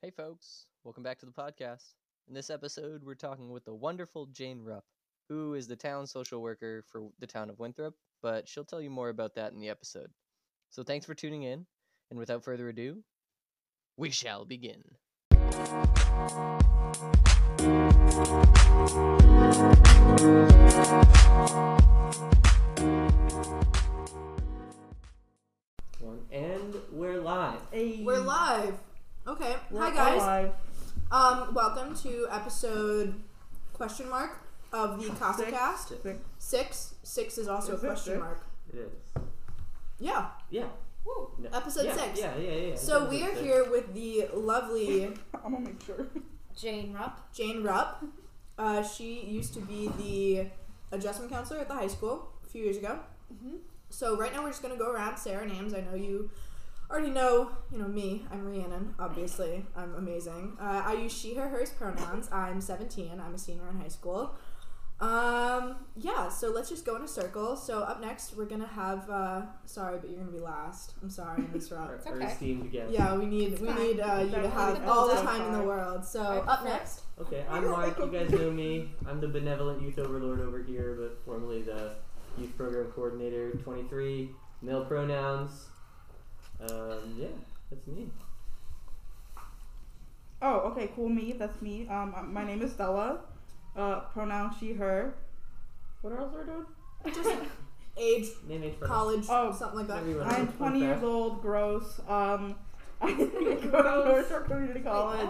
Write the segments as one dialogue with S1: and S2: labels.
S1: Hey, folks, welcome back to the podcast. In this episode, we're talking with the wonderful Jane Rupp, who is the town social worker for the town of Winthrop, but she'll tell you more about that in the episode. So, thanks for tuning in, and without further ado, we shall begin. One, and we're live.
S2: Hey.
S3: We're live. Okay.
S2: We're
S3: Hi guys.
S2: alive.
S3: Um, welcome to episode question mark of the Casa Cast.
S2: Six.
S3: Six. Six is also
S2: Is
S3: a
S2: it
S3: question
S2: six?
S3: mark.
S1: It is.
S3: Yeah.
S1: Yeah.
S3: Woo.
S1: No.
S3: Episode
S1: yeah,
S3: six.
S1: Yeah, yeah, yeah. it's
S3: So
S1: episode
S3: we are
S1: six.
S3: here with the lovely
S2: I'm gonna make sure.
S4: Jane Rupp.
S3: Jane Rupp. Uh, she used to be the adjustment counselor at the high school a few years ago.
S4: Mm-hmm.
S3: So right now we're just gonna go around say our names. I know you already know, you know me. I'm Rhiannon. Obviously, I'm amazing. Uh, I use she/her hers pronouns. I'm 17. I'm a senior in high school. Um, yeah. So let's just go in a circle. So up next we're gonna have. Uh, sorry, but you're gonna be last. I'm sorry, Miss
S1: Our,
S3: Rupp.
S4: It's okay.
S3: Yeah, we need
S4: It's
S3: we
S4: fine.
S3: need uh, you to have all the time in the world. So up next.
S1: Okay, I'm Mark. You guys know me. I'm the benevolent youth overlord over here, but formerly the youth program coordinator. 23, male pronouns. Um, yeah, that's me.
S2: Oh, okay, cool. Me, that's me. Um, uh, my name is Stella. Uh, pronoun she, her. What else are we doing?
S3: Just age,
S1: Name, age,
S3: college,
S2: Oh,
S3: something like that.
S1: Everyone.
S2: I'm
S1: Fun
S2: 20 years
S1: fact.
S2: old. Gross. Um, I go to North Shore Community College.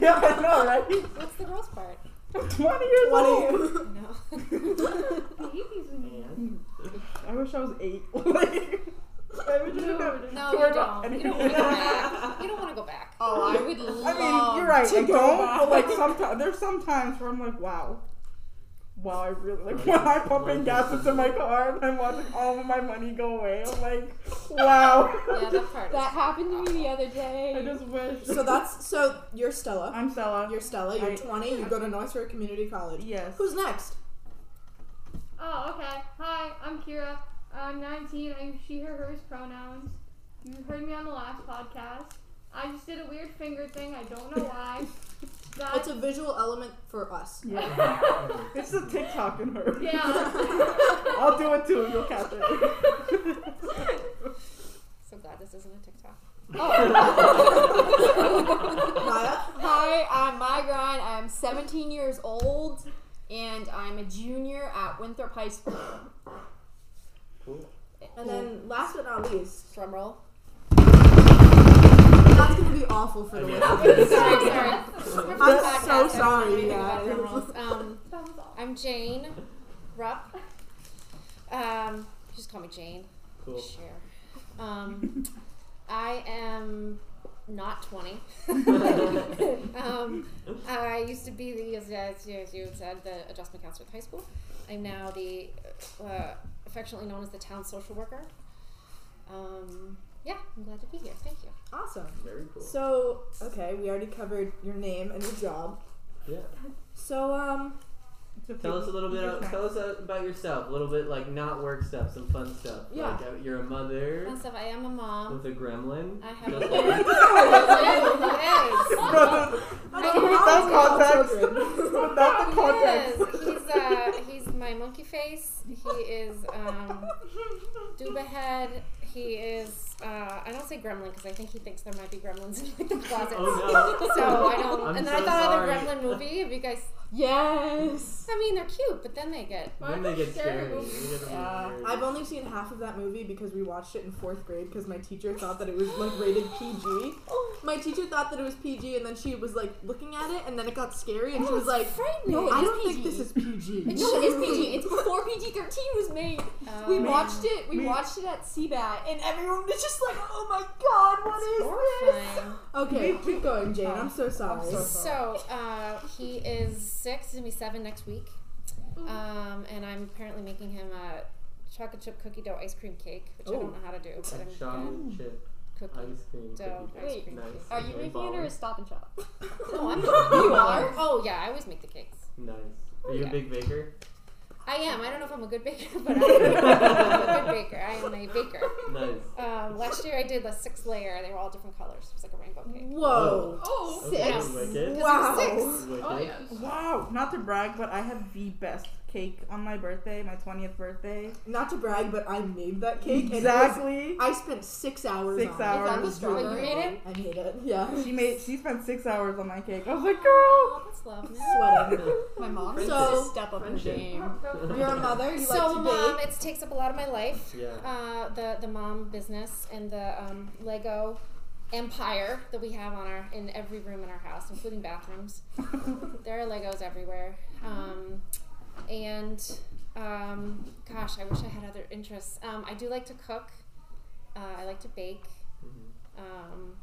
S2: yeah, I know, right?
S4: What's the gross part?
S2: I'm 20 years old.
S3: 20.
S4: No.
S1: And
S2: I wish I was eight. Like, I wish I
S4: No,
S2: to
S4: you don't. You don't want to go back. You don't want to go back.
S3: Oh, I would
S2: I mean, you're right.
S3: to
S2: I
S3: go
S2: don't,
S3: back.
S2: but like sometimes there's some times where I'm like, wow, wow, I really like when I'm pumping gas into my car and I'm watching all of my money go away. I'm like, wow.
S4: Yeah, that part.
S5: That
S4: is
S5: happened to me the other day.
S2: I just wish.
S3: So that's so you're Stella.
S2: I'm Stella.
S3: You're Stella. You're
S2: I-
S3: 20. You go to North Shore Community College.
S2: yes.
S3: Who's next?
S5: Oh, okay. Hi, I'm Kira. I'm 19. I use she, her, hers pronouns. You heard me on the last podcast. I just did a weird finger thing. I don't know why. That,
S3: It's a visual element for us.
S2: Yeah. it's the TikTok in her.
S5: yeah.
S2: I'll do it too. You'll catch it.
S4: So glad this isn't a TikTok. Oh.
S3: Maya.
S5: Hi, I'm My Grind. I'm 17 years old, and I'm a junior at Winthrop High School.
S1: Cool.
S3: And then last but not least,
S4: Drum roll.
S3: that's gonna be awful for the
S1: Okay.
S3: listeners.
S4: sorry, sorry.
S3: I'm so
S4: I
S3: sorry, guys.
S4: Um,
S5: That was all.
S4: I'm Jane Rupp. Um, just call me Jane.
S1: Cool.
S4: Sure. Um, I am not 20. um, I used to be the, as, as you said, the adjustment counselor at high school. I'm now the uh, affectionately known as the town social worker. Um, yeah, I'm glad to be here. Thank you.
S3: Awesome.
S1: Very cool.
S3: So okay, we already covered your name and your job.
S1: yeah.
S3: So um,
S1: Tell us a little bit. Of, tell us about yourself. A little bit like not work stuff, some fun stuff.
S3: Yeah.
S1: Like uh, you're a mother
S4: Fun stuff. I am a mom.
S1: with a gremlin.
S4: I have a
S1: Just like-
S2: Brother,
S3: that's
S2: without
S3: all
S2: context.
S3: children.
S2: Without the context.
S4: He is. He's uh, he's my monkey face. He is um, Duba head. He is. Uh, I don't say gremlin because I think he thinks there might be gremlins in like, the oh, closet.
S1: Oh no.
S4: So I don't.
S1: I'm
S4: and then
S1: so
S4: I thought
S1: sorry.
S4: of the Gremlin movie. Have you guys?
S5: Yes.
S4: I mean, they're cute, but then they get.
S1: Then they get scary.
S5: Scary.
S1: They get
S3: Yeah,
S1: weird.
S3: I've only seen half of that movie because we watched it in fourth grade because my teacher thought that it was like rated PG. My teacher thought that it was PG, and then she was like looking at it, and then it got scary, and she was like, "No, I don't think this is PG."
S5: No, it is PG. It's before PG 13 was made.
S4: Oh,
S5: We
S4: man.
S5: watched it. We
S2: Me-
S5: watched it at CBAT, and everyone was just like, "Oh my god, what is this?"
S4: Horrifying.
S3: Okay, keep going, Jane. I'm so sorry.
S2: I'm so sorry.
S4: So uh, he is six. He's gonna be seven next week. Um, and I'm apparently making him a chocolate chip cookie dough ice cream cake, which I
S3: Ooh.
S4: don't know how to do, but I'm
S1: Chocolate
S4: gonna
S1: chip
S4: cookie
S1: ice cream.
S4: dough
S1: cookie
S4: ice
S5: Wait,
S4: cream
S1: Nice.
S4: cake.
S5: Are you
S1: Okay,
S5: making it or
S1: baller.
S5: is Stop and Shop?
S4: No, I'm
S5: You are?
S4: Oh yeah, I always make the cakes.
S1: Nice. Are
S4: Oh,
S1: you
S4: yeah.
S1: a big baker?
S4: I am. I don't know if I'm a good baker, but I am a good baker. I am a baker.
S1: Nice.
S4: Um, last year I did a six layer. They were all different colors. It was like a rainbow cake.
S3: Whoa.
S6: Oh,
S1: Okay,
S4: Six.
S3: Wow.
S4: Six.
S6: Oh yes.
S2: Wow, not to brag, but I have the best cake on my birthday, my 20th birthday.
S3: Not to brag, but I made that cake. and it was-
S2: Exactly.
S3: I spent six hours.
S2: Six
S3: on
S2: hours.
S6: Is that the
S4: you made it?
S3: I made it. Yeah.
S2: She made. She spent six hours on my cake. I was like, girl.
S4: Oh, that's lovely.
S3: Sweating.
S5: My mom
S1: Princess.
S3: So-
S5: step up her
S1: Friendship.
S5: game.
S3: You're a mother. You
S4: so
S3: like to
S4: mom,
S3: bake.
S4: it takes up a lot of my life.
S1: Yeah.
S4: Uh, the the mom business and the um, Lego empire that we have on our in every room in our house, including bathrooms. there are Legos everywhere. Um, and um, gosh, I wish I had other interests. Um, I do like to cook. Uh, I like to bake.
S1: Mhm.
S4: Um,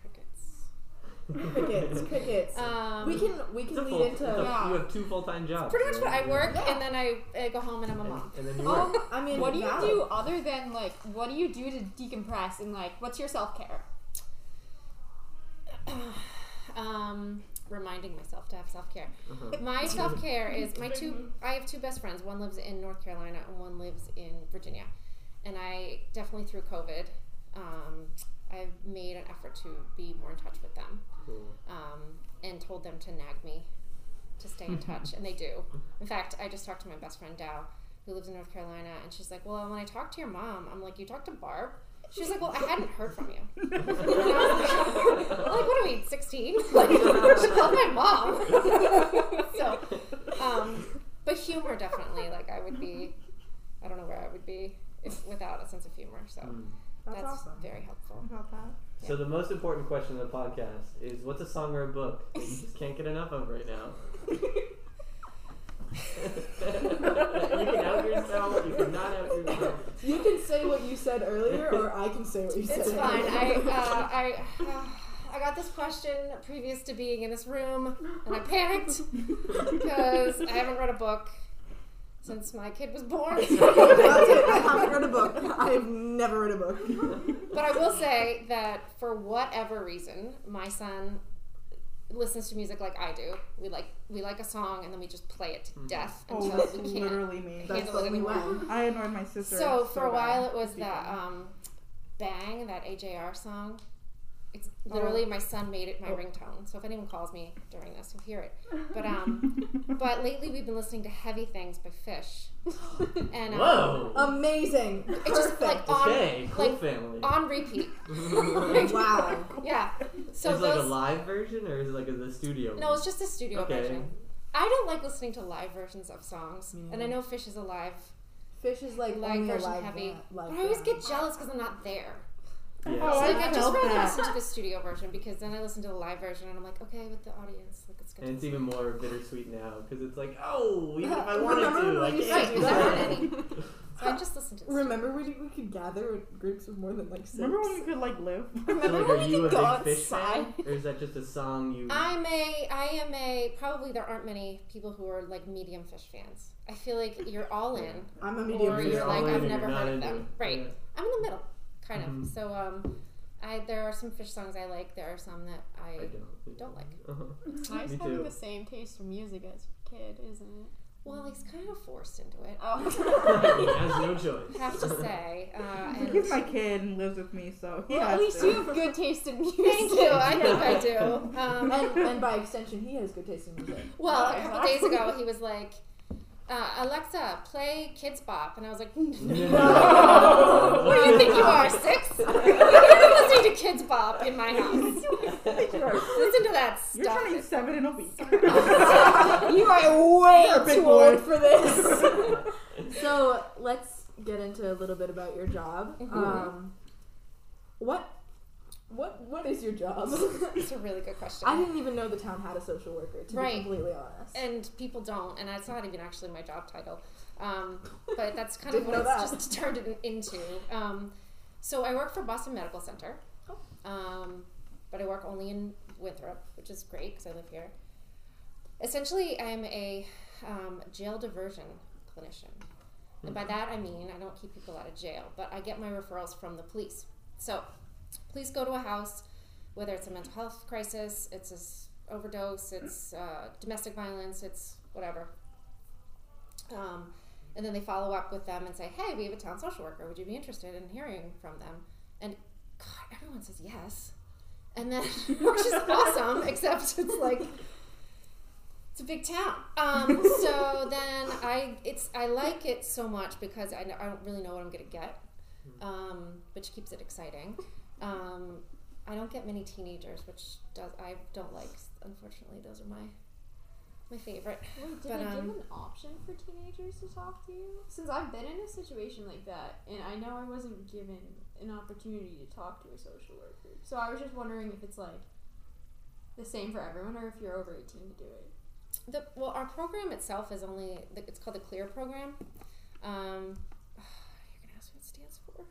S4: crickets.
S3: crickets. Crickets.
S4: Um,
S3: we can we can lead
S1: full,
S3: into.
S1: it's a-
S5: Yeah.
S1: You have two full time jobs.
S4: pretty much what I work,
S5: Yeah.
S4: and then I, I go home and I'm a mom.
S1: and then you work.
S5: Um,
S3: I mean,
S5: what do you
S3: valid.
S5: do other than like what do you do to decompress and like what's your self care?
S4: um, reminding myself to have self care.
S1: Uh-huh.
S4: My self care is my two. I have two best friends. One lives in North Carolina and one lives in Virginia. And I definitely through COVID, um, I've made an effort to be more in touch with them
S1: Cool.
S4: um, and told them to nag me to stay in touch, and they do. In fact, I just talked to my best friend Dow, who lives in North Carolina, and she's like, "Well, when I talked to your mom, I'm like, you talked to Barb." She's like, "Well, I hadn't heard from you." And I was like, like, what are we, 16? Like, she called my mom. so, um, but humor definitely. Like, I would be, I don't know where I would be if, without a sense of humor. So
S1: Mm.
S3: That's,
S4: that's
S3: awesome.
S4: very helpful.
S2: About that.
S1: So the most important question of the podcast is what's a song or a book that you just can't get enough of right now? you can out yourself, you cannot out yourself.
S3: You can say what you said earlier, or I can say what you said.
S4: It's fine. I, uh, I, I got this question previous to being in this room, and I panicked because I haven't read a book since my kid was born.
S3: I haven't read a book. I've never read a book.
S4: but I will say that for whatever reason, my son listens to music like I do. We like we like a song and then we just play it to
S1: Mhm.
S4: death
S2: Oh,
S4: until
S2: that's
S4: we can't.
S2: literally me.
S3: That's
S4: Handle it
S3: what we went.
S2: I annoyed my sister.
S4: So for a
S2: bad.
S4: while it was
S2: She
S4: that um, "Bang" that AJR song. It's literally my son made it my
S2: Oh.
S4: ringtone. So if anyone calls me during this, you'll hear it. But um, but lately we've been listening to "Heavy Things" by Phish, and um,
S1: Whoa!
S3: Amazing.
S4: it's just like on
S1: okay, cool
S4: like,
S1: family.
S4: on repeat.
S3: wow.
S4: Yeah. So
S1: is it like a
S4: those
S1: live version or is it like a, the studio?
S4: no, it's just a studio
S1: Okay.
S4: version. I don't like listening to live versions of songs,
S3: Me
S4: and I know Phish is a live.
S3: Phish is like
S4: Live
S3: only a
S4: version
S3: live
S4: heavy.
S3: band- live
S4: But I always
S3: band.
S4: get jealous because I'm not there.
S1: Yeah.
S2: Oh,
S4: So
S2: I
S4: like, I just
S2: felt that.
S4: listen to the studio version because then I listen to the live version and I'm like, okay, with the audience, like it's good.
S1: And
S4: to
S1: it's
S4: listen.
S1: even more bittersweet now because it's like, oh, even if I wanted
S3: Remember
S1: to, I
S3: when you
S1: can't.
S3: said
S4: do that? So I just listen to. The
S3: Remember when we could gather in groups of more than like six?
S2: Remember when we could like live?
S1: So,
S5: Remember
S1: like,
S5: when
S1: are
S5: we
S1: you a
S5: could go
S1: big Phish
S5: outside?
S1: fan, or is that just a song you?
S4: I'm a, I am a. Probably there aren't many people who are like medium Phish fans. I feel like you're all in.
S3: I'm a medium.
S4: Or
S1: You're
S4: you're like, I've never heard of them. Right. I'm in the middle, kind of.
S1: Mhm.
S4: So um, I there are some Phish songs I like. There are some that
S1: I
S4: I.
S1: don't.
S4: don't like.
S1: Uh-huh.
S5: It's nice
S1: Me
S5: having
S1: too.
S5: the same taste for music as your kid, isn't it?
S4: Well, he's kind of forced into it.
S5: Oh.
S1: he has no choice.
S4: I have to say. Uh, and
S2: He's my kid and lives with me, so he
S5: well,
S2: has
S5: at least
S2: to.
S5: you have good taste in music.
S4: Thank you. I think I do. Um,
S3: and, and by extension, he has good taste in music.
S4: Well,
S5: Oh,
S4: a couple days ago, he was like, uh, "Alexa, play Kidz Bop," and I was like, "No."
S1: No.
S4: "What do you think you are, six? You're listening to Kidz Bop in my house. Listen to that stuff.
S2: You're
S4: stuff."
S2: turning seven in a week.
S3: you are way
S2: You're a
S3: too
S2: boy.
S3: old for this. so let's get into a little bit about your job.
S4: Mhm.
S3: Um, what, what, what is your job?
S4: It's a really good question.
S3: I didn't even know the town had a social worker. To
S4: Right.
S3: be completely honest.
S4: and people don't, and that's not even actually my job title. Um, but that's kind of what it's just turned it into. Um, so I work for Boston Medical Center,
S3: Oh.
S4: um, but I work only in Winthrop, which is great because I live here. Essentially, I'm a um, jail diversion clinician. And by that I mean I don't keep people out of jail, but I get my referrals from the police. So, police go to a house, whether it's a mental health crisis, it's a s- overdose, it's uh, domestic violence, it's whatever. Um, and then they follow up with them and say, "Hey, we have a town social worker. Would you be interested in hearing from them?" And God, everyone says yes. And then, which is awesome, except it's like it's a big town. Um, so then I it's I like it so much because I, I don't really know what I'm gonna get, um, which keeps it exciting. Um, I don't get many teenagers, which does I don't like. Unfortunately, those are my my favorite.
S5: Wait, did
S4: But,
S5: they
S4: um,
S5: give an option for teenagers to talk to you? Since I've been in a situation like that, and I know I wasn't given an opportunity to talk to a social worker. So I was just wondering if it's like the same for everyone, or if you're over 18 to do it.
S4: The, well, our program itself is only it's called the Clear program. Um, you're gonna ask what it stands for.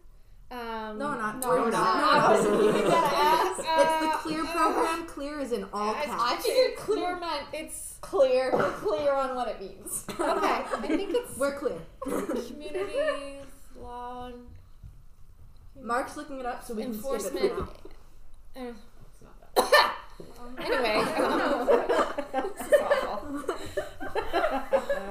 S4: Um,
S3: No, not
S5: No,
S3: we're
S5: we're
S3: not.
S5: not. I wasn't even gonna ask.
S3: It's the
S4: Uh,
S3: clear program. Clear is in all
S4: I-
S3: caps.
S5: I figured clear meant
S4: It's
S5: clear. We're clear on what it means.
S4: okay. I think it's
S3: We're clear.
S4: communities, law
S3: Mark's looking it up so we can skip
S4: enforcement.
S3: it for now.
S4: Uh,
S1: It's not that.
S4: anyway, um, this is awful.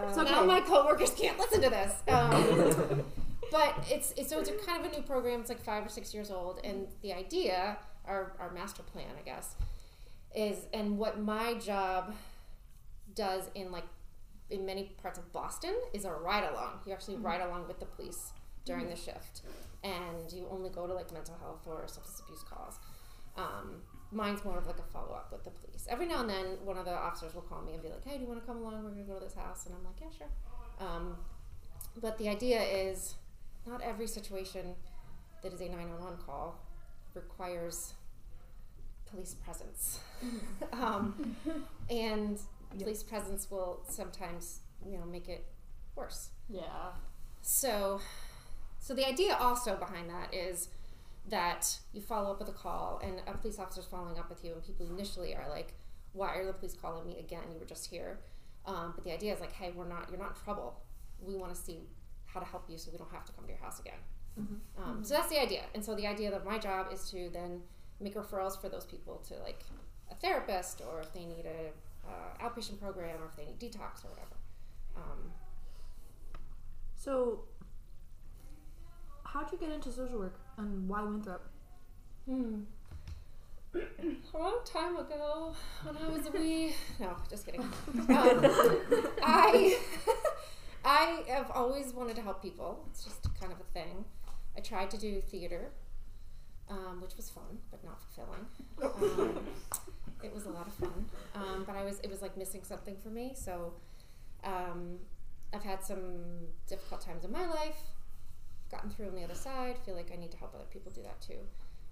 S3: It's okay.
S4: Now my coworkers can't listen to this. Um, but it's, it's so it's a kind of a new program. It's like five or six years old, and the idea, our our master plan, I guess, is and what my job does in like in many parts of Boston is a ride along. You actually ride along with the police during the shift, and you only go to like mental health or substance abuse calls. Um, mine's more of like a follow up with the police. Every now and then, one of the officers will call me and be like, "Hey, do you want to come along? We're gonna go to this house," and I'm like, "Yeah, sure." Um, but the idea is, not every situation that is a 911 call requires police presence, um, and police presence will sometimes, you know, make it worse.
S5: Yeah.
S4: So, so the idea also behind that is that you follow up with a call, and a police officer's following up with you, and people initially are like, "Why are the police calling me again? You were just here." Um, but the idea is like, "Hey, we're not. You're not in trouble. We want to see how to help you, so we don't have to come to your house again." Um, so that's the idea. And so the idea of my job is to then make referrals for those people to like a therapist, or if they need a uh, outpatient program, or if they need detox or whatever. Um,
S3: So, how'd you get into social work and why Winthrop?
S4: Hmm. A long time ago, when I was a wee. No, just kidding. Um, I, I have always wanted to help people. It's just kind of a thing. I tried to do theater, um, which was fun, but not fulfilling. Um, it was a lot of fun, um, but I was it was like missing something for me. So, um, I've had some difficult times in my life. Gotten through on the other side. Feel like I need to help other people do that too.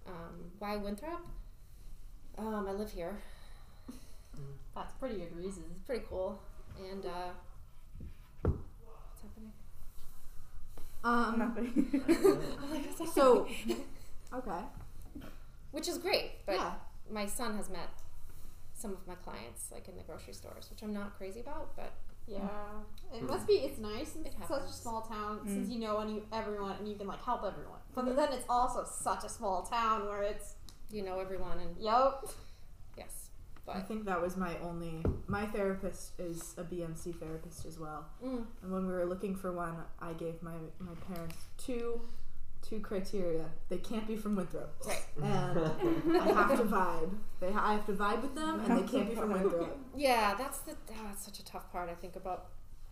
S4: Um, why Winthrop? Um, I live here.
S5: That's pretty good reason.
S4: It's pretty cool. And uh, what's happening?
S3: Um,
S2: Nothing.
S3: Oh so, okay.
S4: Which is great, but
S3: yeah.
S4: my son has met some of my clients, like in the grocery stores, which I'm not crazy about, but
S5: Yeah. It must hmm. be. It's nice. in
S4: It
S5: such a small town hmm. since you know any, everyone and you can like help everyone. But hmm. then it's also such a small town where it's
S4: you know everyone, and
S5: yup.
S4: Yes,
S3: I think that was my only. My therapist is a BMC therapist as well.
S4: mm,
S3: And when we were looking for one, I gave my, my parents two two criteria. They can't be from Winthrop,
S4: right.
S3: and I have to vibe. They ha- I have to vibe with them, and they can't be from Winthrop.
S4: Yeah, that's the oh, that's such a tough part I think about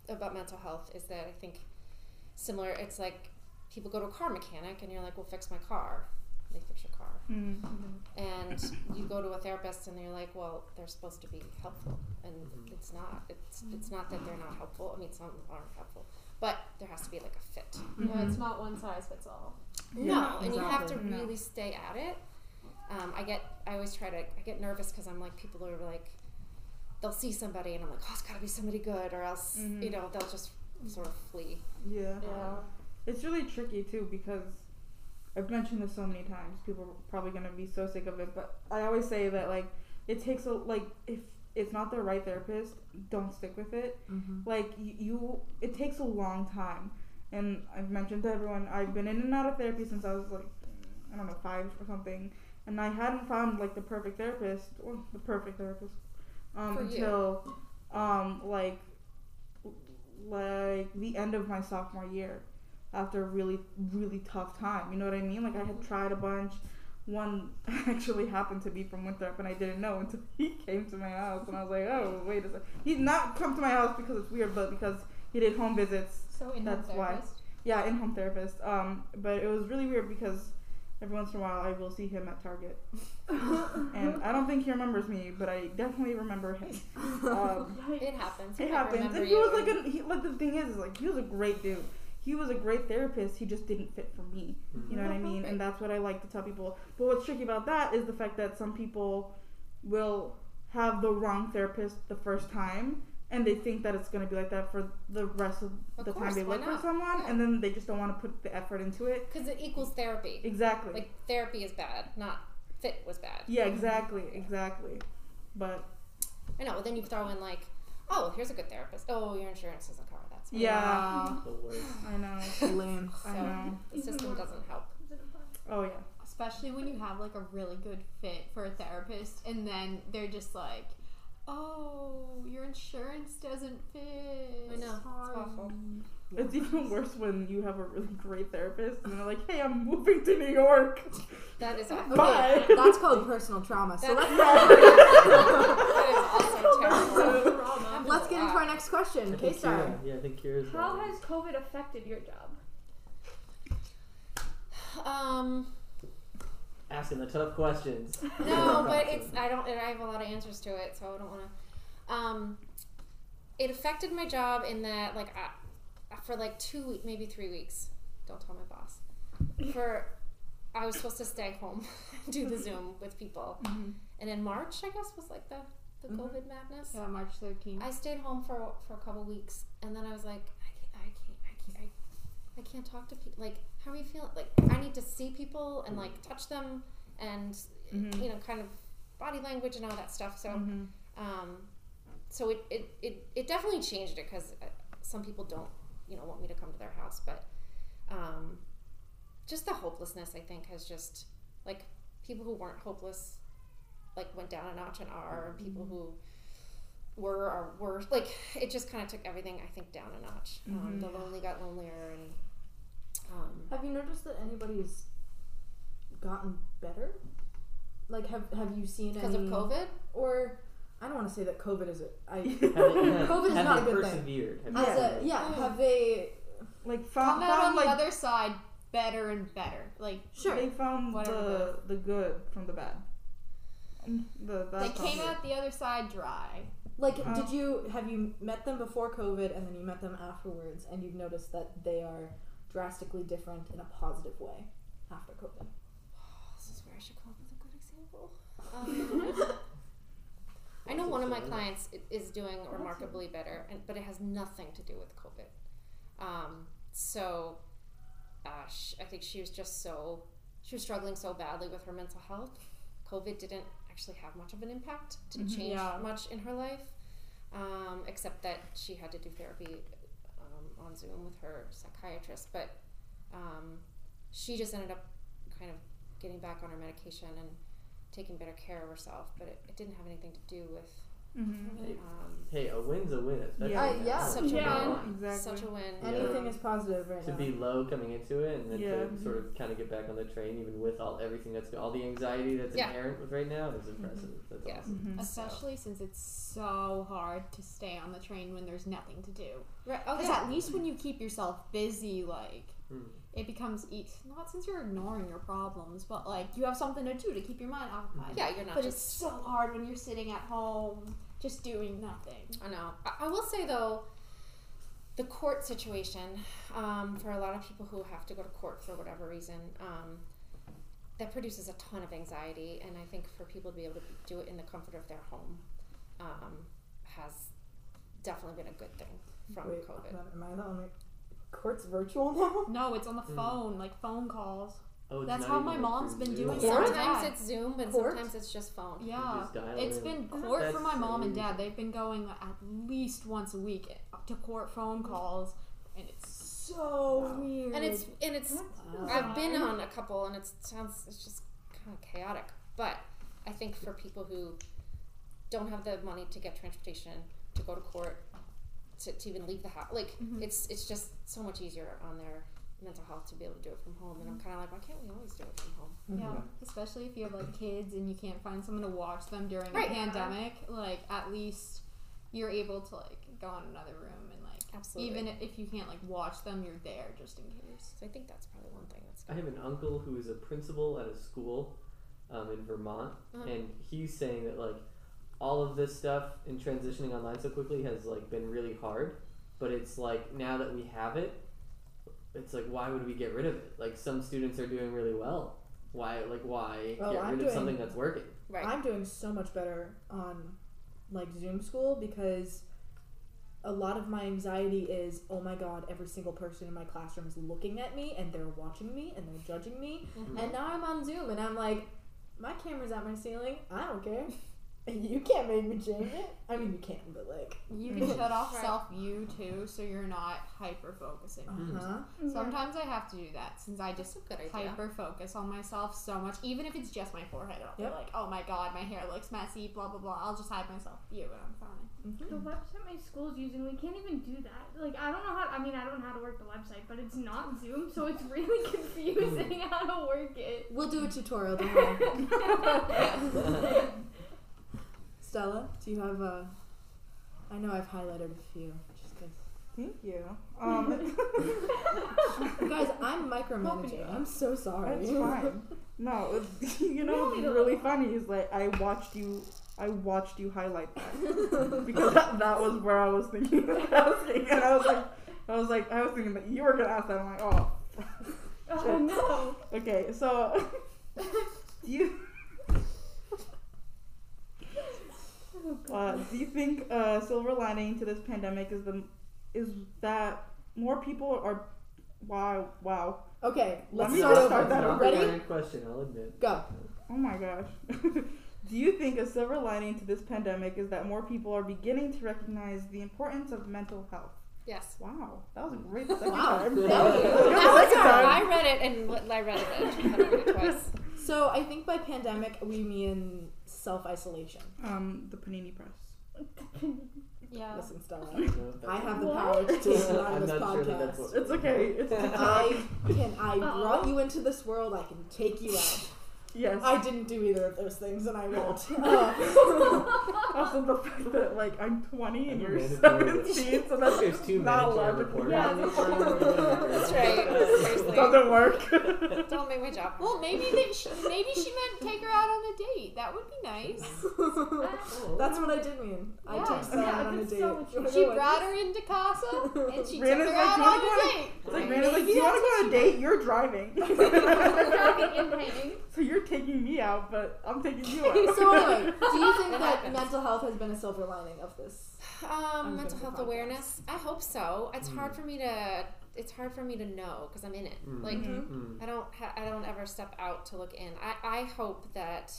S4: about mental health is that I think similar. It's like people go to a car mechanic and you're like, "Well, fix my car." They fix your car,
S2: Mm.
S4: and you go to a therapist and they're like, "Well, they're supposed to be helpful," and it's not. It's it's not that they're not helpful. I mean, some aren't helpful, but there has to be like a fit.
S5: Yeah, it's not one size fits all.
S4: no, and you have to
S2: exactly. No.
S4: really stay at it. Um, I get, I always try to, I get nervous because I'm like, people are like, they'll see somebody and I'm like, oh, it's got to be somebody good, or else,
S2: Mhm.
S4: you know, they'll just sort of flee.
S2: Yeah.
S5: Yeah.
S2: It's really tricky too because I've mentioned this so many times. People are probably gonna be so sick of it, but I always say that like it takes a like if it's not the right therapist, don't stick with it.
S3: Mm-hmm.
S2: Like you, you it takes a long time. And I've mentioned to everyone I've been in and out of therapy since I was like I don't know five or something, and I hadn't found like the perfect therapist or the perfect therapist um, until um, like like the end of my sophomore year after a really really tough time. You know what I mean? Like I had tried a bunch. One actually happened to be from Winthrop, and I didn't know until he came to my house, and I was like, "Oh, wait a second. He's not come to my house because it's weird, but because he did home visits
S5: So in
S2: That's why.
S5: therapist.
S2: yeah, in home therapist. Um, but it was really weird because every once in a while I will see him at Target, and I don't think he remembers me, but I definitely remember him. Um,
S4: It happens.
S2: it
S4: I
S2: happens, and he was like a he, like the thing is, is like he was a great dude. He was a great therapist. He just didn't fit for me. Mm-hmm. You know what I mean? And that's what I like to tell people. But what's tricky about that is the fact that some people will have the wrong therapist the first time and they think that it's going to be like that for the rest of,
S4: Of
S2: the
S4: course,
S2: time they look for someone
S4: Yeah.
S2: and then they just don't want to put the effort into it.
S4: Because it equals therapy.
S2: Exactly.
S4: Like therapy is bad, not fit was bad.
S2: yeah, exactly. Exactly. But
S4: I know, but then you throw in like, oh, here's a good therapist. Oh, your insurance doesn't cover that. So
S2: yeah,
S1: The.
S2: I know.
S3: Lame.
S2: I know.
S4: the system doesn't help.
S2: Oh yeah.
S5: Especially when you have like a really good fit for a therapist and then they're just like, Oh, your insurance doesn't fit.
S4: I know, it's awful.
S2: It's even worse when you have a really great therapist and they're like, "Hey, I'm moving to New York."
S4: That is awful.
S2: Bye.
S3: That's called personal trauma. So
S4: That-
S3: let's,
S4: that is also terrible. Happens
S3: let's
S4: a
S3: get into
S4: lot.
S3: our next question. K Star.
S1: Yeah, I think Kira's.
S6: How has COVID affected your job?
S4: Um,
S1: asking the tough questions?
S4: no, but it's I don't. I have a lot of answers to it, so I don't want to. Um, it affected my job in that, like, I, for like two, week, maybe three weeks. Don't tell my boss. For I was supposed to stay home, do the Zoom with people, and in March, I guess was like the the
S3: Mhm.
S4: COVID madness.
S5: Yeah, March 13th.
S4: I stayed home for for a couple weeks, and then I was like, I can't, I can't, I can't, I, I can't talk to people. Like, how are you feeling? Like, I need to see people and like touch them, and
S2: Mhm.
S4: you know, kind of body language and all that stuff. So,
S2: Mhm.
S4: um, so it it, it, it definitely changed it because some people don't, you know, want me to come to their house, but um, just the hopelessness I think has just like people who weren't hopeless like went down a notch and are and people who were or were like it just kind of took everything I think down a notch. Um,
S2: Mhm.
S4: the lonely got lonelier and um,
S3: Have you noticed that anybody's gotten better? Like, have have you seen
S4: because
S3: any
S4: of COVID.
S3: or I don't want to say that COVID is a I
S1: Have they,
S3: COVID is
S1: have
S3: not a good thing.
S1: persevered? Have
S3: as
S1: they-
S3: a yeah have they
S2: Like
S5: Come
S2: found,
S5: out on
S2: found
S5: the other side better and better. Like,
S3: sure
S2: they found
S5: Whatever
S2: the the good from the bad. The,
S5: they came
S2: sounds
S5: out the other side dry.
S3: like
S2: Uh,
S3: did you have you met them before COVID and then you met them afterwards and you've noticed that they are drastically different in a positive way after COVID?
S4: This is where I should come up with a good example. Um, I know one of my clients is doing remarkably better, and, but it has nothing to do with COVID. Um, so, uh, sh- I think she was just so she was struggling so badly with her mental health. COVID didn't actually have much of an impact, didn't
S2: Mhm.
S4: change
S5: Yeah.
S4: much in her life, um, except that she had to do therapy um, on Zoom with her psychiatrist. But um, she just ended up kind of getting back on her medication and taking better care of herself. But it, it didn't have anything to do with
S2: Mhm.
S4: um,
S1: Hey, a win's a win, especially
S2: Yeah.
S3: Uh,
S1: now.
S3: yeah.
S4: such a
S6: Yeah.
S4: win,
S2: Exactly.
S4: such a win.
S1: Yeah.
S3: Anything is positive right
S1: to
S3: now.
S1: be low coming into it and then
S2: Yeah.
S1: to sort of kind of get back on the train even with all everything that's all the anxiety that's
S4: Yeah.
S1: inherent with right now is impressive that's
S4: Yeah.
S1: awesome.
S5: Especially since it's so hard to stay on the train when there's nothing to do.
S4: Right. Oh
S5: Because
S4: yeah.
S5: at least when you keep yourself busy, like
S1: Hmm.
S5: it becomes eat. Not since you're ignoring your problems, but like you have something to do to keep your mind occupied.
S4: Yeah, you're not
S5: But it's so hard when you're sitting at home just doing nothing.
S4: I know. I, I will say though, the court situation um, for a lot of people who have to go to court for whatever reason, um, that produces a ton of anxiety, and I think for people to be able to do it in the comfort of their home um, has definitely been a good thing from
S3: Wait,
S4: COVID.
S3: Am I the only court's virtual now?
S5: No, it's on the
S1: Hmm.
S5: phone, like phone calls.
S1: oh,
S5: That's how my mom's been
S1: Zoom?
S5: doing
S3: Court?
S4: Sometimes it's Zoom, but
S3: Court?
S4: sometimes it's just phone.
S5: Yeah,
S1: just dial
S5: it's
S1: in.
S5: been court for my mom and dad. They've been going at least once a week to court phone calls, and it's so weird.
S4: And it's and it's
S3: Wow.
S4: I've been on a couple, and it sounds it's just kind of chaotic. But I think for people who don't have the money to get transportation to go to court, to, to even leave the house. Like
S3: Mhm.
S4: it's it's just so much easier on their mental health to be able to do it from home. And I'm kind of like, why can't we always do it from home?
S5: Yeah, especially if you have like kids and you can't find someone to watch them during
S4: Right.
S5: a pandemic. Like at least you're able to like go in another room and like
S4: Absolutely.
S5: even if you can't like watch them, you're there just in case.
S4: So I think that's probably one thing that's.
S1: I have an uncle who is a principal at a school um, in Vermont,
S4: Uh-huh.
S1: and he's saying that like all of this stuff and transitioning online so quickly has like been really hard. But it's like now that we have it, it's like why would we get rid of it? Like some students are doing really well. Why like why
S3: Well,
S1: get
S3: I'm
S1: rid
S3: doing-
S1: of something that's working?
S4: Right.
S3: I'm doing so much better on like Zoom school because a lot of my anxiety is oh my god every single person in my classroom is looking at me and they're watching me and they're judging me
S4: Mhm.
S3: and now I'm on Zoom and I'm like my camera's at my ceiling I don't care you can't make me change it I mean you can but like
S5: You can shut off
S4: Right.
S5: self view too, so you're not hyper focusing.
S3: uh huh mm-hmm.
S5: Sometimes I have to do that since I just
S4: That's a good idea.
S5: hyper focus on myself so much. Even if it's just my forehead, I'll
S3: Yep.
S5: be like, "Oh my god, my hair looks messy." Blah blah blah. I'll just hide myself view and I'm fine. Mm-hmm.
S6: The website my school's using, we can't even do that. Like, I don't know how. I mean, I don't know how to work the website, but it's not Zoom, so it's really confusing mm. how to work it.
S3: we'll do a tutorial don't worry Stella do you have a I know I've highlighted a few just 'cause
S2: Thank you. Um,
S3: Guys, I'm micromanaging. I'm so sorry.
S2: That's fine. No, it's, you know what's really funny is like I watched you. I watched you highlight that because that, that was where I was thinking I was thinking, and I was like, I was like, I was thinking that you were gonna ask that. I'm like, oh,
S6: Oh no.
S2: okay. So, do you uh, do you think uh, silver lining to this pandemic is the is that more people are wow wow
S3: Okay,
S2: Let
S3: let's
S2: me
S3: start
S2: just
S3: over.
S2: start that
S1: Not
S2: over.
S1: a
S3: Ready?
S1: question, I'll admit.
S3: Go.
S2: Oh my gosh. Do you think a silver lining to this pandemic is that more people are beginning to recognize the importance of mental health?
S4: Yes.
S2: Wow, that was a great second
S3: Wow.
S2: time.
S3: Thank
S2: That was
S3: you.
S4: That
S2: second time.
S4: I read it and I read it. I read it twice.
S3: So I think by pandemic we mean self isolation.
S2: Um, the panini press.
S5: Yeah.
S3: Listen, Stella.
S1: I don't know if
S3: I have the
S6: What?
S3: power to take you out
S1: I'm
S3: of this
S1: not sure that that's
S3: podcast.
S1: what-
S2: It's okay. It's
S3: I can. I
S6: Uh-oh.
S3: brought you into this world. I can take you out.
S2: yes.
S3: I didn't do either of those things, and I won't. Uh,
S2: also the fact that like I'm 20 and you're 17, so that's
S1: There's two
S2: not
S1: mandatory
S2: logical.
S1: reporters
S6: Yeah, that's
S4: right. Seriously.
S2: Doesn't work.
S4: Don't make my job.
S5: Well, maybe they sh- maybe she meant take her out on a date. That would be nice.
S1: Oh.
S3: That's what I did mean. I
S5: Yeah.
S3: took Stella
S6: Yeah,
S3: out on a date.
S6: so much-
S3: You wanna
S5: She brought her into casa and she took her
S2: like,
S5: out on a date.
S2: It's like,
S3: Right.
S2: man, like, do you want to go on a date? You're driving.
S6: Driving and paying.
S2: so you're taking me out, but I'm taking you out.
S3: So anyway, do you think
S4: It
S3: that mental health has been a silver lining of this?
S4: Um, mental health
S3: for podcasts.
S4: awareness. I hope so. It's
S1: Mm.
S4: hard for me to. It's hard for me to know because I'm in it.
S1: Mm.
S4: Like
S1: Mm.
S4: I don't. Ha- I don't ever step out to look in. I. I hope that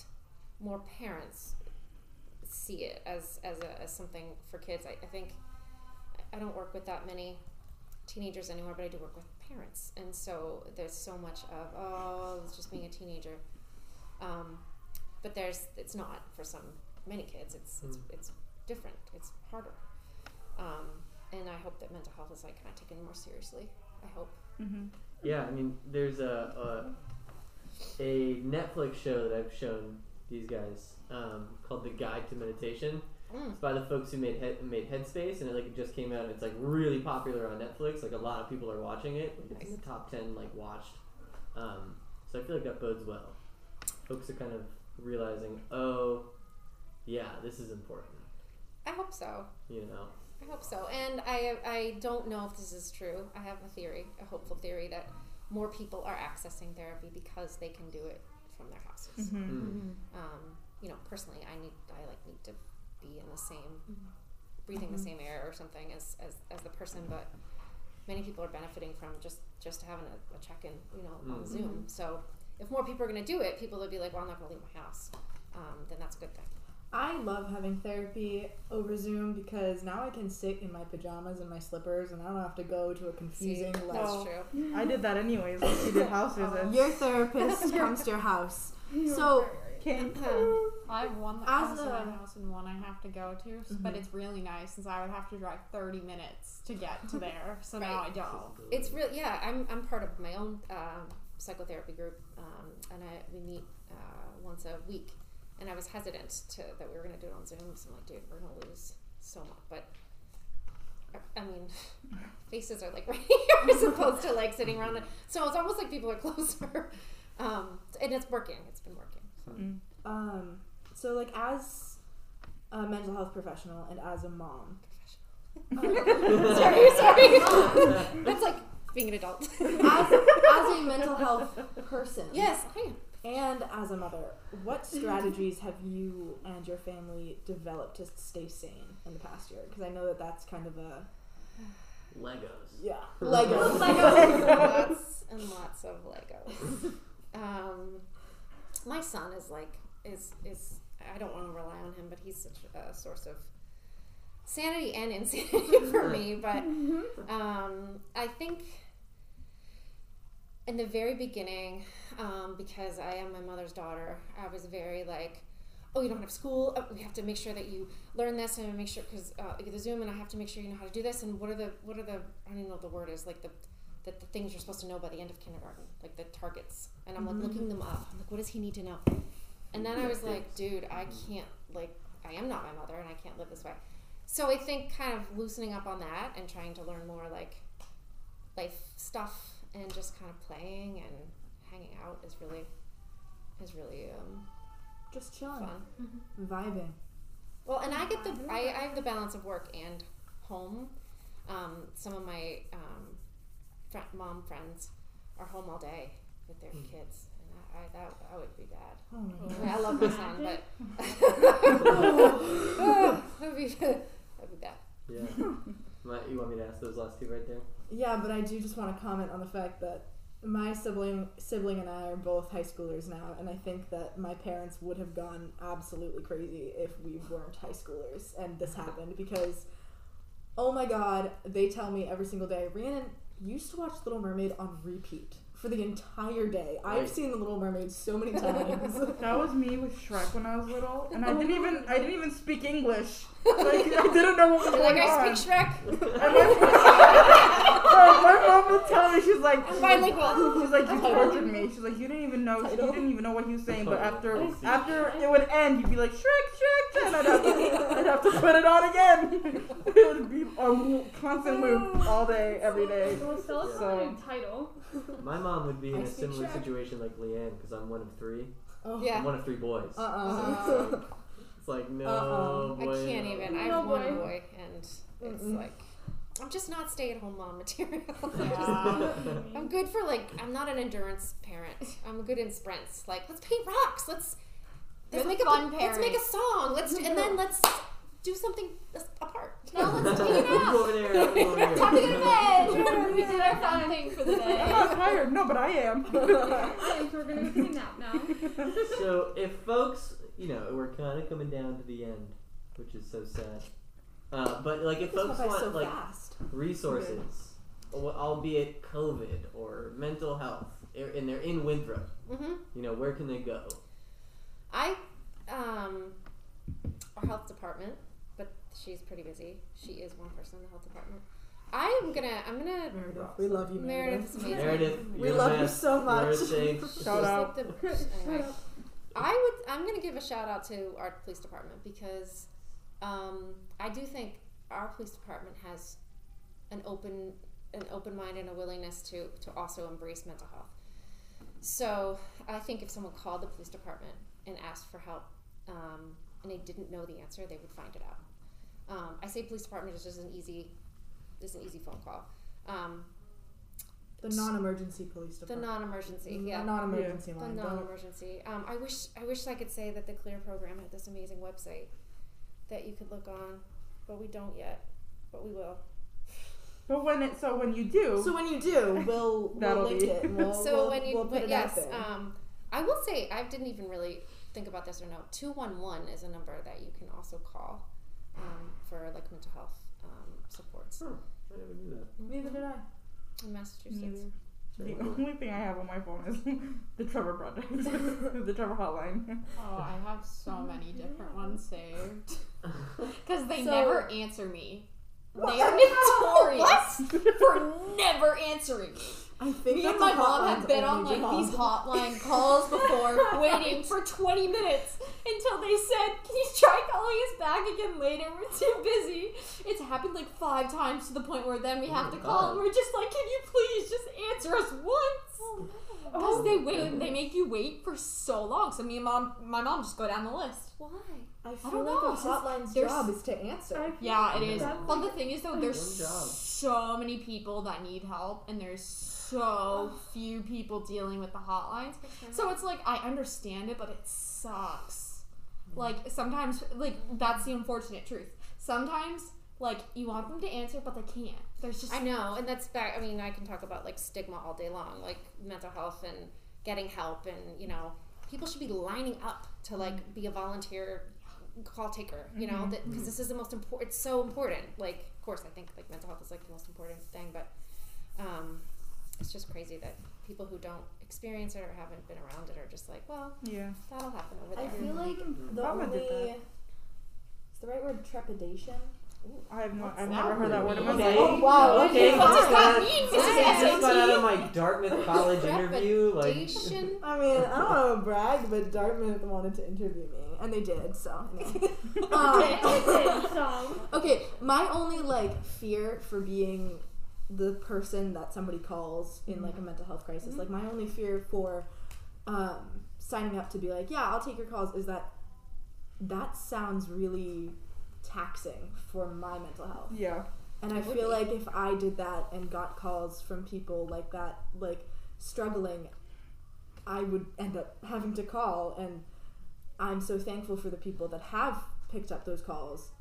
S4: more parents see it as as a, as something for kids. I, I think I don't work with that many teenagers anymore, but I do work with parents, and so there's so much of oh, it's just being a teenager. Um, but there's it's not for some many kids. It's it's,
S1: Mm.
S4: it's different. It's harder. Um, and I hope that mental health is like kind of taken more seriously. I hope.
S2: hmm
S1: Yeah, I mean, there's a, a a Netflix show that I've shown these guys um, called The Guide to Meditation.
S4: Mm.
S1: It's by the folks who made head, made Headspace, and it like it just came out. and It's like really popular on Netflix. Like a lot of people are watching it. Like, it's in the top ten like watched. Um, so I feel like that bodes well. Folks are kind of realizing, oh, yeah, this is important.
S4: I hope so.
S1: You know.
S4: I hope so. And I I don't know if this is true. I have a theory, a hopeful theory that more people are accessing therapy because they can do it from their houses.
S2: hmm
S1: Mm.
S4: Um, you know, personally, I need I like need to be in the same breathing the same air or something as, as as the person, but many people are benefiting from just just having a, a check in, you know, on
S1: Mhm.
S4: Zoom. So if more people are going to do it, people will be like, well, I'm not going to leave my house. Um, then that's a good thing.
S3: I love having therapy over Zoom because now I can sit in my pajamas and my slippers and I don't have to go to a confusing
S4: See,
S3: like
S4: that's true.
S2: I did that anyways. Like she did house visits.
S3: your therapist comes to your house.
S6: You
S3: So-
S6: were right.
S2: came.
S4: Um,
S5: I have one that
S3: As
S5: comes to
S3: a-
S5: my house and one I have to go to, s- but it's really nice since I would have to drive 30 minutes to get to there. So now I don't.
S4: it's really Yeah, I'm I'm part of my own um, psychotherapy group, um, and I we meet uh, once a week. And I was hesitant to that we were going to do it on Zoom. So I'm like, dude, we're going to lose so much. But I- I mean, faces are like right here as opposed to like sitting around. It. So it's almost like people are closer. Um, and it's working. It's been working. So.
S2: Mm.
S3: Um, so like as a mental health professional and as a mom,
S4: sorry, sorry. That's like being an adult.
S3: as, as a mental health person,
S4: yes, I am.
S3: and as a mother, what strategies have you and your family developed to stay sane in the past year? Because I know that that's kind of a
S1: Legos.
S3: yeah Legos,
S4: lots and lots of Legos. Um, my son is like is is I don't want to rely on him, but he's such a source of sanity and insanity for me. But um, I think in the very beginning, um, because I am my mother's daughter, I was very like. Oh, you don't have school. Oh, we have to make sure that you learn this and make sure because uh, the Zoom, and I have to make sure you know how to do this. And what are the what are the I don't even know what the word is like the the, the things you're supposed to know by the end of kindergarten, like the targets. And I'm like looking them up. I'm like, what does he need to know? And then I was like, dude, I can't like I am not my mother and I can't live this way. So I think kind of loosening up on that and trying to learn more like life stuff and just kind of playing and hanging out is really is really um,
S3: Just chilling,
S4: fun.
S3: vibing.
S4: Well, and I get the I, I have the balance of work and home. Um, some of my um, fr- mom friends are home all day with their kids, and I, I that that would be bad.
S3: Oh my
S4: I,
S3: god.
S4: mean, I love my son, but that'd be that'd be bad.
S1: Yeah. My, you want me to ask those last two right there?
S3: Yeah, but I do just want to comment on the fact that my sibling sibling and I are both high schoolers now, and I think that my parents would have gone absolutely crazy if we weren't high schoolers and this happened because oh my god, they tell me every single day, Rhiannon used to watch Little Mermaid on repeat for the entire day. I've seen the Little Mermaid so many times.
S2: That was me with Shrek when I was little, and I oh didn't even I didn't even speak English. Like I didn't know what was
S4: You're like
S2: going
S4: I
S2: on.
S4: speak Shrek.
S2: And my, mom would tell me she's like
S4: I'm bilingual.
S2: She's like you tortured me. She's like you didn't even know you didn't even know what he was saying. But after after it would end, you'd be like Shrek Shrek, and I'd have to, I'd have to put it on again. it would be a constant loop all day, every day.
S6: Well,
S2: So-
S6: so. title.
S1: My mom would be in
S3: I
S1: a
S3: speak
S1: similar
S3: Shrek.
S1: situation like Leanne because I'm one of three.
S3: oh,
S1: I'm
S4: Yeah.
S1: one of three boys.
S3: Uh-uh. uh-uh.
S1: It's like no
S3: Uh-uh.
S4: I can't even. I
S6: No
S4: have one
S6: boy.
S4: boy, and it's
S3: Mm-mm.
S4: like I'm just not stay-at-home mom material. I'm
S5: Yeah.
S4: I'm good for like I'm not an endurance parent. I'm good in sprints. Like let's paint rocks. Let's let's
S5: You're
S4: make a
S5: fun
S4: let's make a song. Let's and then let's do something apart. Now let's take
S1: Move
S4: it out.
S1: over there. Over there.
S4: Time to go to bed.
S5: we did our fun thing for the day.
S2: I'm not tired. No, but I am.
S6: Alright, so we're gonna take a nap now.
S1: So if folks, you know, we're kind of coming down to the end, which is so sad. Uh, but like if
S3: This
S1: folks want
S3: so
S1: like
S3: fast.
S1: resources, al- albeit COVID or mental health, and they're in Winthrop,
S4: hmm
S1: you know, where can they go?
S4: I um our health department, but she's pretty busy. She is one person in the health department. I'm gonna I'm gonna
S3: Meredith, we love you,
S4: Meredith's
S3: Meredith.
S4: amazing.
S1: Meredith,
S3: We love
S1: the
S3: you so much.
S1: You're.
S2: Shout out.
S4: like the- anyway. I would. I'm gonna give a shout out to our police department because um, I do think our police department has an open, an open mind and a willingness to to also embrace mental health. So I think if someone called the police department and asked for help, um, and they didn't know the answer, they would find it out. Um, I say police department is just an easy, is an easy phone call. Um,
S3: The non-emergency police department. the non-emergency,
S4: yeah.
S3: The non-emergency
S4: The
S3: line. Don't-
S4: non-emergency. Um, I wish I wish I could say that the Clear program had this amazing website that you could look on, but we don't yet. But we will.
S2: But when it so when you do,
S3: So when you do, we'll, we'll
S2: That'll
S3: link
S2: be-
S3: it. And we'll,
S4: so
S3: we'll,
S4: when you,
S3: we'll put
S4: but
S3: it
S4: yes,
S3: out there.
S4: um, I will say I didn't even really think about this or no. Two one one is a number that you can also call um, for like mental health um, supports
S1: Huh, I never knew that.
S3: Neither did I.
S4: in Massachusetts.
S2: The only thing I have on my phone is the Trevor Project, the Trevor Hotline.
S5: Oh, I have so many different ones saved. Because they
S3: So-
S5: never answer me. They are notorious for never answering me.
S3: I think
S5: Me and my mom have been on like
S3: job.
S5: these hotline calls before, waiting for 20 minutes until they said, "Can you try calling us back again later? We're too busy." It's happened like five times to the point where then we
S1: Oh
S5: have
S1: my
S5: to call and we're just like, "Can you please just answer us once?" Because they wait, they make you wait for so long. So me and mom, my mom, just go down the list.
S4: Why?
S3: I feel
S5: don't
S3: like
S5: know,
S3: a hotline's job is to answer.
S5: Yeah, it
S1: Yeah.
S5: is.
S6: that's
S5: But
S6: like-
S5: the thing is, though, there's so many people that need help, and there's so few people dealing with the hotlines. So it's like I understand it, but it sucks. Like sometimes, like that's the unfortunate truth. Sometimes, like you want them to answer, but they can't. There's just
S4: I know, and that's back. I mean, I can talk about like stigma all day long, like mental health and getting help, and you know, people should be lining up to like mm-hmm. be a volunteer call taker. You know, mm-hmm. because this is the most important. It's so important. Like, of course, I think like mental health is like the most important thing, but um, it's just crazy that people who don't experience it or haven't been around it are just like, well,
S2: Yeah.
S4: that'll happen over there.
S3: I feel like mm-hmm. the
S2: Mama
S3: only
S2: did that.
S3: is the right word trepidation.
S2: I have no. I've never heard that word in my life.
S3: Oh wow!
S1: Okay,
S3: Okay.
S5: What does that
S1: that-
S5: mean?
S1: This
S5: This
S1: is
S5: is
S1: I just got out of my Dartmouth College interview. Like,
S3: I mean, I don't want to brag, but Dartmouth wanted to interview me, and they did. So, um,
S6: so.
S3: okay, my only like fear for being the person that somebody calls in like a mental health crisis, like my only fear for um, signing up to be like, yeah, I'll take your calls, is that that sounds really taxing for my mental health.
S2: Yeah.
S3: And I feel like if I did that and got calls from people like that, like struggling, I would end up having to call. And I'm so thankful for the people that have picked up those calls,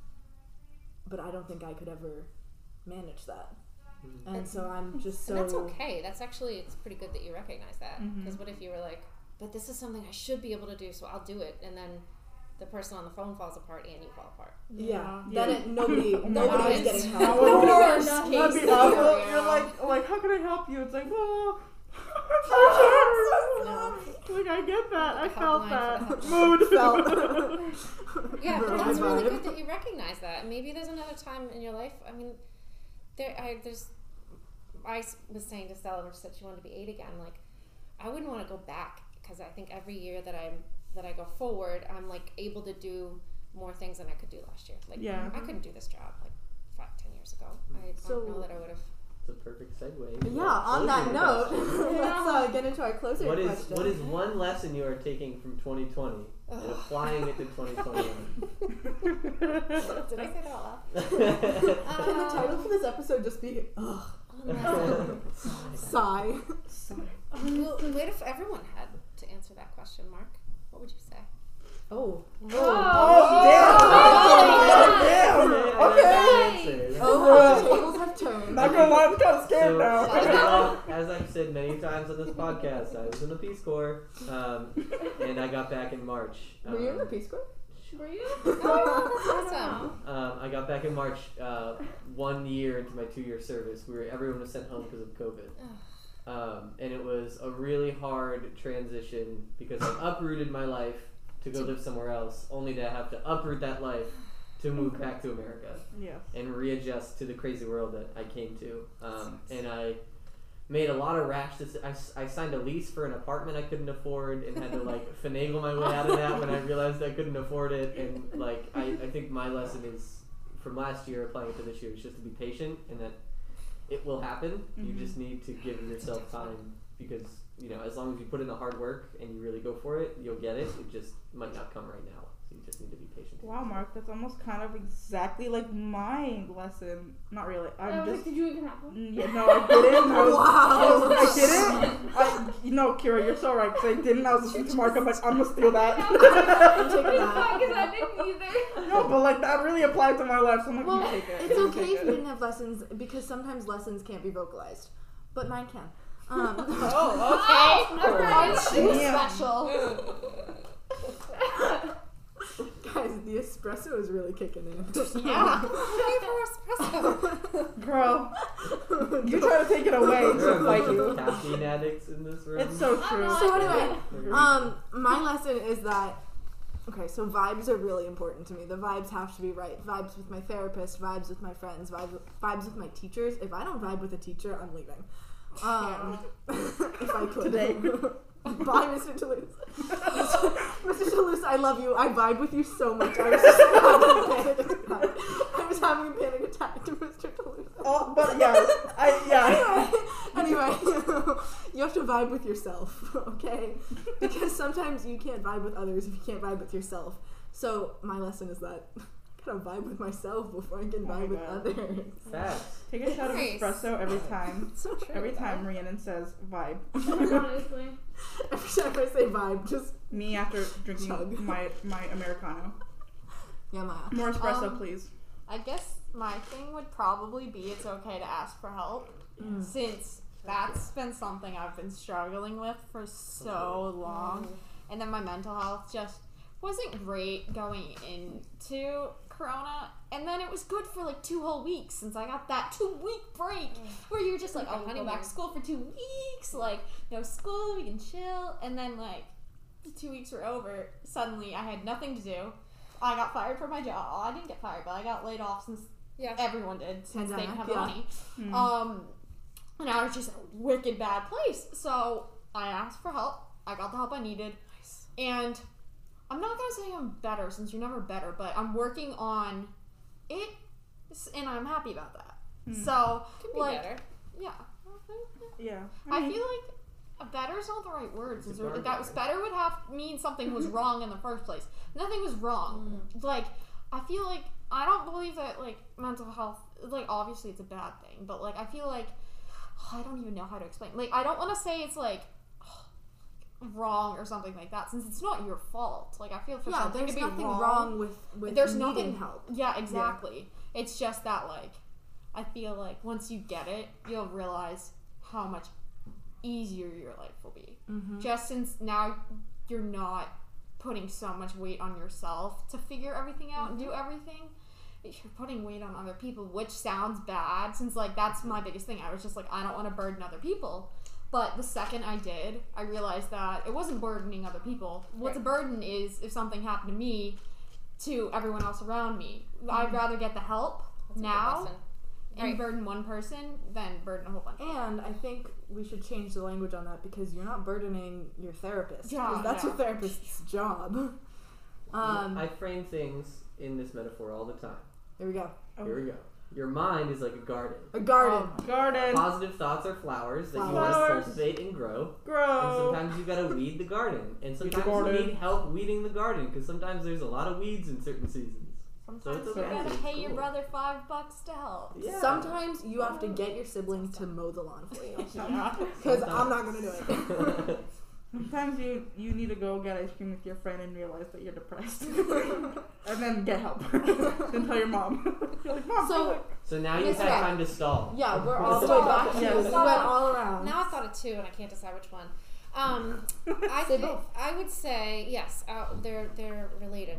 S3: but I don't think I could ever manage that.
S1: Mm.
S3: And so I'm just so.
S4: And that's okay. That's actually it's pretty good that you recognize that. Because what if you were like, but this is something I should be able to do, so I'll do it, and then the person on the phone falls apart and you fall apart.
S3: Yeah.
S2: Yeah.
S3: Then it, nobody, nobody was
S4: God.
S3: getting help.
S2: would be-
S5: Worst
S2: that'd be
S5: scenario.
S2: awful. You're like, like, how can I help you? It's like, oh, I'm so sorry. Like, I get that. I felt that. Mood.
S3: Felt.
S4: Yeah, but that's really good that you recognize that. Maybe there's another time in your life. I mean, there, I there's. I s- was saying to Stella, when she said she wanted to be eight again. Like, I wouldn't want to go back because I think every year that I'm that I go forward, I'm like able to do more things than I could do last year. Like,
S2: Yeah.
S4: I couldn't do this job like five, ten years ago. I
S3: So-
S4: don't know that I would have.
S1: it's a perfect segue.
S3: Yeah, on that note, let's uh, get into our closer
S1: What is
S3: question.
S1: what is one lesson you are taking from 2020 and applying it to 2021?
S4: Did I say that out loud?
S3: Can the title for this episode just be Ugh, sigh?
S4: Well, what if everyone had to answer that question, Mark? What would you say?
S3: Oh.
S2: Oh,
S3: Okay. Oh, the tables have turned.
S2: Not gonna lie, I'm kind of scared
S1: So,
S2: now.
S1: well, as I've said many times on this podcast, I was in the Peace Corps, um, and I got back in March.
S3: Were you in the
S1: Um,
S3: Peace Corps?
S6: Were you?
S4: Oh, that's awesome.
S1: Um, I got back in March, uh, one year into my two-year service. We were everyone was sent home because of COVID, um, and it was a really hard transition because I uprooted my life to go live somewhere else, only to have to uproot that life to move back to America
S2: Yeah.
S1: and readjust to the crazy world that I came to. Um, and I made a lot of rash. deci- I signed a lease for an apartment I couldn't afford and had to like finagle my way out of that when I realized I couldn't afford it. And like I, I think my lesson is from last year applying it to this year is just to be patient and that it will happen. You
S2: Mhm.
S1: just need to give yourself time because you know as long as you put in the hard work and you really go for it, you'll get it. It just might not come right now. So you just need to be patient.
S2: Wow, Mark, that's almost kind of exactly like my lesson. Not really.
S6: I
S2: I'm
S6: was like,
S2: just.
S6: did you even have one?
S2: Mm, Yeah, no, I didn't. I was,
S3: Wow.
S2: I, was, I didn't. I, you know, Kira, you're so right. 'cause I didn't. I was listening to Mark. I'm like, I'm gonna steal that.
S6: It's because I didn't either.
S2: no, but like that really applied to my life. So I'm like,
S3: Well,
S2: you take it.
S3: it's okay if you didn't have lessons because sometimes lessons can't be vocalized, but mine can. Um,
S5: Oh, okay.
S6: Alright.
S5: Too
S2: Yeah.
S5: special.
S3: guys, the espresso is really kicking in.
S5: Yeah.
S4: Pay for espresso.
S2: Girl, You try to take it away
S1: There
S2: to
S1: are a
S2: you.
S1: caffeine addicts in this room.
S2: It's so true.
S3: So anyway, um, my lesson is that okay, so vibes are really important to me. The vibes have to be right. Vibes with my therapist, vibes with my friends, vibes vibes with my teachers. If I don't vibe with a teacher, I'm leaving. Um, if I could.
S2: Today.
S3: Bye, Mr. Toulouse. Mr. Toulouse, I love you. I vibe with you so much. I was just having a panic attack. I was having a panic attack to Mr. Toulouse.
S2: Oh, but yeah, I yeah.
S3: anyway, you have to vibe with yourself, okay? Because sometimes you can't vibe with others if you can't vibe with yourself. So my lesson is that gotta vibe with myself before I can
S2: Oh
S3: vibe with
S2: God.
S3: others.
S1: Facts.
S2: Take a shot of espresso every time.
S3: So true.
S2: Every time Rhiannon says vibe.
S6: Honestly.
S3: Every time I say vibe, just
S2: Me after drinking
S3: Chug.
S2: my my americano.
S3: yeah, my
S2: More espresso,
S5: Um,
S2: please.
S5: I guess my thing would probably be it's okay to ask for help
S3: Mm.
S5: since that's been something I've been struggling with for so long. And then my mental health just wasn't great going into Corona. And then it was good for like two whole weeks since I got that two week break where you're just like, oh, honey, back to school for two weeks. Like, no school, we can chill. And then, like, the two weeks were over. Suddenly, I had nothing to do. I got fired from my job. I didn't get fired, but I got laid off since
S4: Yeah.
S5: everyone did since they didn't have
S3: yeah.
S5: money.
S2: Hmm.
S5: Um, and I was just in a wicked bad place. So I asked for help. I got the help I needed. And I'm not gonna say I'm better since you're never better, but I'm working on it, and I'm happy about that.
S2: Hmm.
S5: So
S4: Could be
S5: like,
S4: better.
S5: yeah, mm-hmm.
S2: yeah.
S5: I
S2: mean,
S5: feel like a better is not the right word. Since
S1: a
S5: there- that was better would have mean something was mm-hmm. wrong in the first place. Nothing was wrong. Mm. Like I feel like I don't believe that like mental health. Like obviously it's a bad thing, but like I feel like I don't even know how to explain. Like I don't want to say it's like wrong or something like that since it's not your fault. Like I feel for
S3: yeah.
S5: something to be
S3: nothing
S5: wrong,
S3: wrong with with
S5: there's nothing
S3: help.
S5: Yeah, exactly. It's just that like I feel like once you get it, you'll realize how much easier your life will be.
S3: Mm-hmm.
S5: Just since now you're not putting so much weight on yourself to figure everything out and do everything. You're putting weight on other people, which sounds bad since like that's my biggest thing. I was just like I don't want to burden other people. But the second I did, I realized that it wasn't burdening other people. What's a burden is if something happened to me to everyone else around me. I'd rather get the help
S4: That's
S5: now and
S4: Right.
S5: burden one person than burden a whole bunch.
S3: And I think we should change the language on that because you're not burdening your therapist. 'cause
S5: Yeah,
S3: that's
S5: yeah.
S3: your therapist's job. Um,
S1: I frame things in this metaphor all the time.
S3: here we go.
S1: Here we go. Your mind is like a garden.
S3: A garden.
S2: Oh, garden.
S1: Positive thoughts are flowers that you want to cultivate and grow.
S2: Grow.
S1: And sometimes you gotta weed the garden, and sometimes
S2: garden.
S1: you need help weeding the garden because sometimes there's a lot of weeds in certain seasons.
S5: Sometimes
S1: it's
S5: you
S1: okay.
S5: gotta
S1: It's
S5: pay your brother five bucks to help.
S1: Yeah.
S3: Sometimes you have to get your sibling to mow the lawn for you. Because I'm not gonna do it.
S2: Sometimes you you need to go get ice cream with your friend and realize that you're depressed, and then get help. then tell your mom. you're like, mom.
S3: So-
S2: so
S1: so now you've had
S3: right.
S1: time to stall.
S3: Yeah, we're all the
S1: Stop.
S3: way back to
S2: Yeah,
S3: we went all around.
S4: Now I thought of two, and I can't decide which one. Um, I
S3: Say both.
S4: I would say yes. Uh, they're they're related.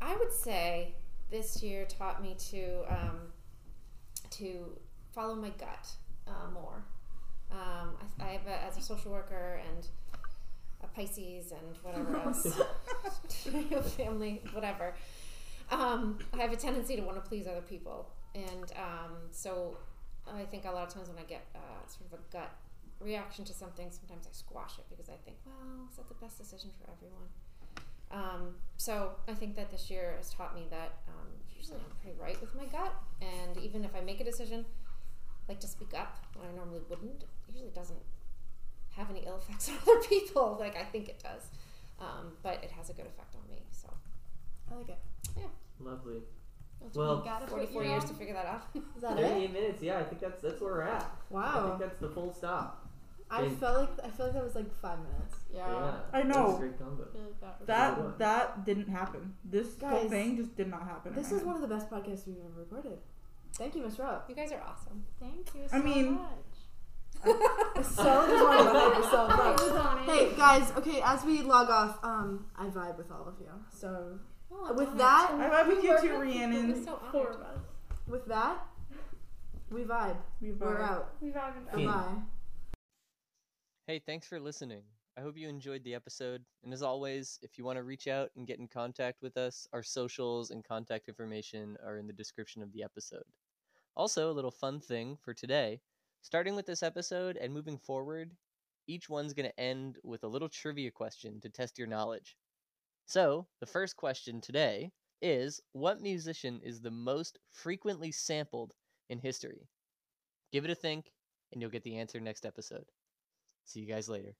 S4: I would say this year taught me to um, to follow my gut uh, more. Um, I, I have a, as a social worker and a Pisces and whatever else, family, whatever. Um, I have a tendency to want to please other people, and um, so I think a lot of times when I get uh, sort of a gut reaction to something, sometimes I squash it because I think, well, is that the best decision for everyone? Um, so I think that this year has taught me that um, usually I'm pretty right with my gut, and even if I make a decision, like to speak up when I normally wouldn't, it usually doesn't have any ill effects on other people like I think it does. Um, but it has a good effect on me. So
S3: I like it. Yeah.
S1: Lovely.
S5: That's
S1: Well-
S5: gotta
S4: 44 years
S5: own-
S4: to figure that out.
S3: Is that it?
S1: 38 minutes. Yeah, I think that's that's where we're at. I
S3: Wow.
S1: think that's the full stop.
S3: I
S1: Big.
S3: felt like I feel like that was like five minutes.
S5: Yeah.
S1: Yeah.
S2: I
S1: That was
S2: know.
S1: a great combo.
S5: I feel like that
S2: that that didn't happen. This whole thing just did not happen.
S3: This is one of the best podcasts we've ever recorded. Thank you, Miss Rupp.
S4: You guys are awesome.
S5: Thank you
S2: I mean-
S5: much.
S3: So just wanted to hype yourself up.
S6: was on it.
S3: Hey guys, okay, as we log off, um, I vibe with all of you. So
S4: Oh,
S3: with
S4: darn it.
S3: that,
S2: I vibe with you too,
S4: I'm
S2: Rhiannon.
S4: so
S6: Four of us.
S3: with that, We vibe.
S2: We
S3: We're
S2: vibe.
S3: out.
S6: We vibing.
S7: Fiend.
S3: Bye.
S1: Hey, thanks for listening. I hope you enjoyed the episode. And as always, if you want to reach out and get in contact with us, our socials and contact information are in the description of the episode. Also, a little fun thing for today starting with this episode and moving forward, each one's going to end with a little trivia question to test your knowledge. So, the first question today is What musician is the most frequently sampled in history? Give it a think, and you'll get the answer next episode. See you guys later.